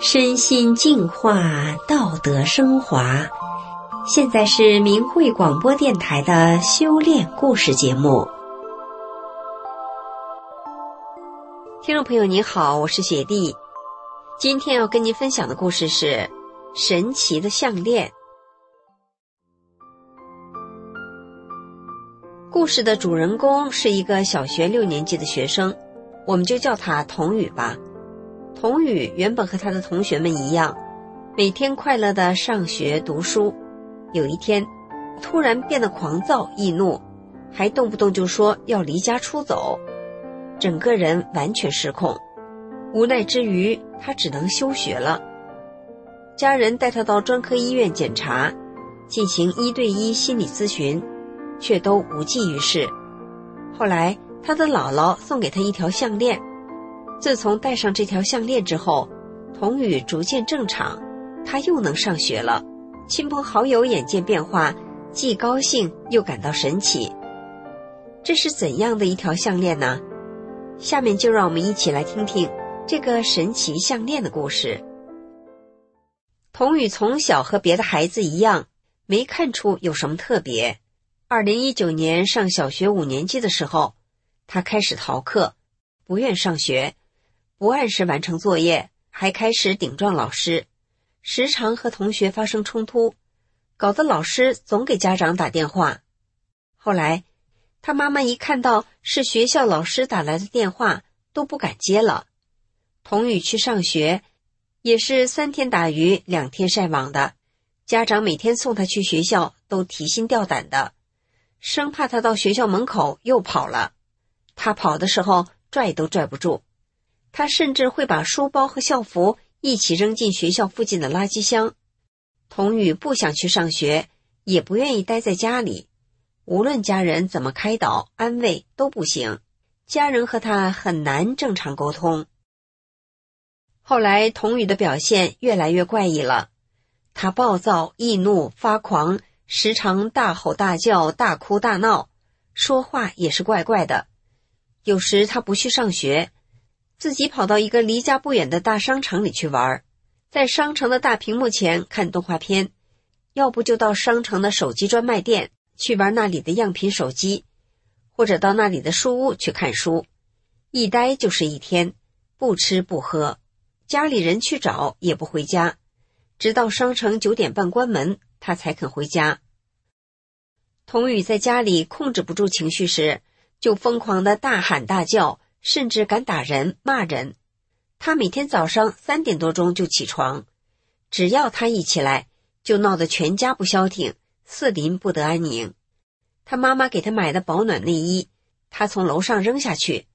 身心净化，道德升华。现在是明慧广播电台的修炼故事节目。听众朋友，你好，我是雪莉。今天要跟您分享的故事是神奇的项链。故事的主人公是一个小学六年级的学生，我们就叫他童宇吧。童宇原本和他的同学们一样，每天快乐的上学读书。有一天，突然变得狂躁易怒，还动不动就说要离家出走，整个人完全失控。无奈之余，他只能休学了。家人带他到专科医院检查，进行一对一心理咨询，却都无济于事。后来，他的姥姥送给他一条项链。自从戴上这条项链之后，童宇逐渐正常，他又能上学了。亲朋好友眼见变化，既高兴又感到神奇。这是怎样的一条项链呢？下面就让我们一起来听听这个神奇项链的故事。童宇从小和别的孩子一样，没看出有什么特别。二零一九年上小学五年级的时候，他开始逃课，不愿上学。不按时完成作业，还开始顶撞老师，时常和同学发生冲突，搞得老师总给家长打电话。后来，他妈妈一看到是学校老师打来的电话，都不敢接了。童宇去上学，也是三天打鱼两天晒网的，家长每天送他去学校都提心吊胆的，生怕他到学校门口又跑了。他跑的时候拽都拽不住。他甚至会把书包和校服一起扔进学校附近的垃圾箱。童宇不想去上学，也不愿意待在家里，无论家人怎么开导安慰都不行，家人和他很难正常沟通。后来，童宇的表现越来越怪异了，他暴躁易怒发狂，时常大吼大叫、大哭大闹，说话也是怪怪的。有时他不去上学。自己跑到一个离家不远的大商场里去玩，在商城的大屏幕前看动画片，要不就到商城的手机专卖店去玩那里的样品手机，或者到那里的书屋去看书，一待就是一天，不吃不喝，家里人去找也不回家，直到商城九点半关门，他才肯回家。童宇在家里控制不住情绪时，就疯狂的大喊大叫。甚至敢打人、骂人。他每天早上三点多钟就起床，只要他一起来，就闹得全家不消停，四邻不得安宁。他妈妈给他买的保暖内衣，他从楼上扔下去；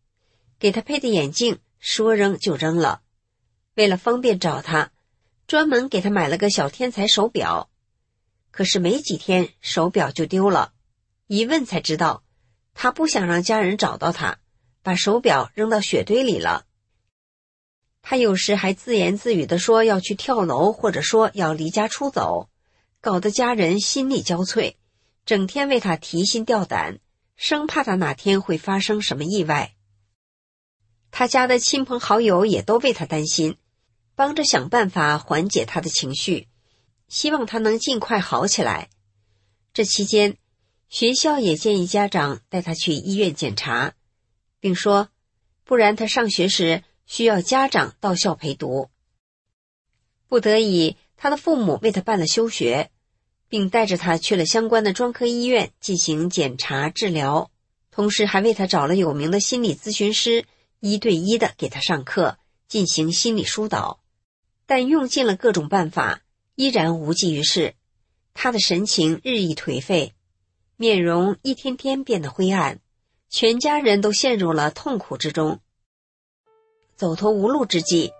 给他配的眼镜，说扔就扔了。为了方便找他，专门给他买了个小天才手表。可是没几天，手表就丢了。一问才知道，他不想让家人找到他。把手表扔到雪堆里了。他有时还自言自语的说要去跳楼，或者说要离家出走，搞得家人心力交瘁，整天为他提心吊胆，生怕他哪天会发生什么意外。他家的亲朋好友也都为他担心，帮着想办法缓解他的情绪，希望他能尽快好起来。这期间，学校也建议家长带他去医院检查。并说，不然他上学时需要家长到校陪读。不得已，他的父母为他办了休学，并带着他去了相关的专科医院进行检查治疗，同时还为他找了有名的心理咨询师，一对一的给他上课，进行心理疏导。但用尽了各种办法，依然无济于事。他的神情日益颓废，面容一天天变得灰暗。全家人都陷入了痛苦之中。走投无路之际，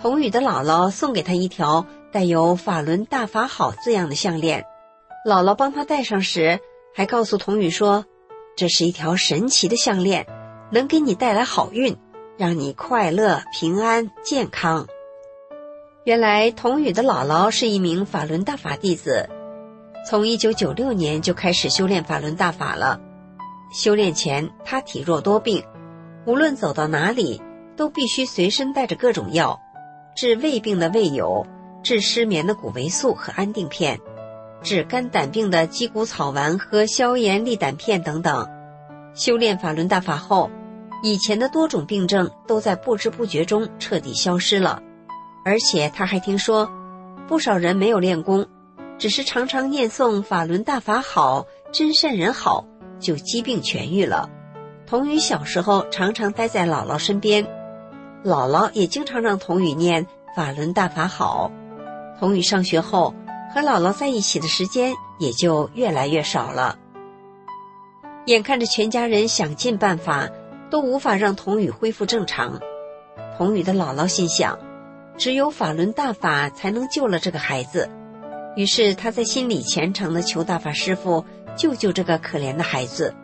童宇的姥姥送给他一条带有“法轮大法好”字样的项链。姥姥帮他戴上时，还告诉童宇说：“这是一条神奇的项链，能给你带来好运，让你快乐、平安、健康。”原来，童宇的姥姥是一名法轮大法弟子，从一九九六年就开始修炼法轮大法了。修炼前，他体弱多病，无论走到哪里，都必须随身带着各种药：治胃病的胃友，治失眠的谷维素和安定片，治肝胆病的鸡骨草丸和消炎利胆片等等。修炼法轮大法后，以前的多种病症都在不知不觉中彻底消失了。而且他还听说，不少人没有练功，只是常常念诵“法轮大法好，真善人好”，就疾病痊愈了。童宇小时候常常待在姥姥身边，姥姥也经常让童宇念“法轮大法好”。童宇上学后，和姥姥在一起的时间也就越来越少了。眼看着全家人想尽办法，都无法让童宇恢复正常，童宇的姥姥心想。只有法轮大法才能救了这个孩子，于是他在心里虔诚的求大法师父救救这个可怜的孩子。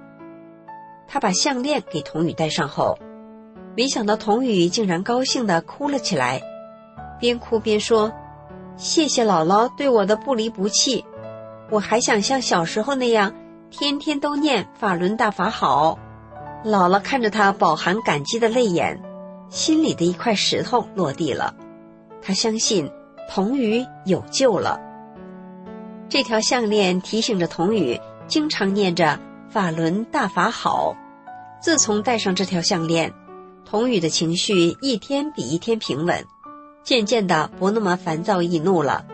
他把项链给童宇戴上后，没想到童宇竟然高兴的哭了起来，边哭边说：“谢谢姥姥对我的不离不弃，我还想像小时候那样，天天都念法轮大法好。”姥姥看着他饱含感激的泪眼，心里的一块石头落地了。他相信童宇有救了。这条项链提醒着童宇经常念着“法轮大法好”。自从戴上这条项链，童宇的情绪一天比一天平稳，渐渐的不那么烦躁易怒了。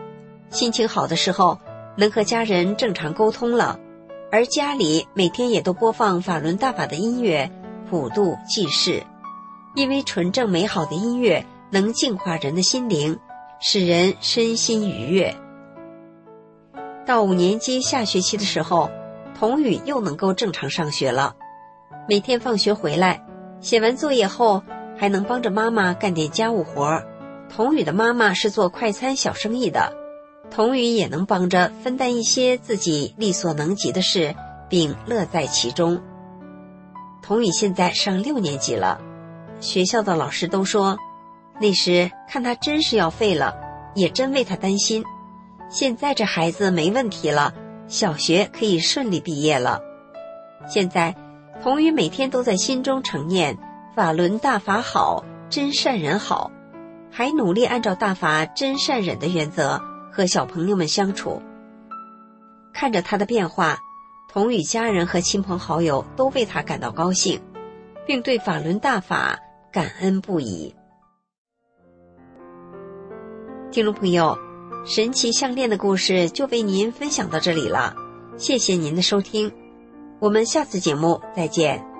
心情好的时候，能和家人正常沟通了，而家里每天也都播放法轮大法的音乐，普度济世。因为纯正美好的音乐。能净化人的心灵，使人身心愉悦。到五年级下学期的时候，童宇又能够正常上学了。每天放学回来，写完作业后，还能帮着妈妈干点家务活儿。童宇的妈妈是做快餐小生意的，童宇也能帮着分担一些自己力所能及的事，并乐在其中。童宇现在上六年级了，学校的老师都说。那时看他真是要废了，也真为他担心。现在这孩子没问题了，小学可以顺利毕业了。现在，童宇每天都在心中承念“法轮大法好，真善人好”，还努力按照大法真善忍的原则和小朋友们相处。看着他的变化，童宇家人和亲朋好友都为他感到高兴，并对法轮大法感恩不已。听众朋友，神奇项链的故事就为您分享到这里了，谢谢您的收听，我们下次节目再见。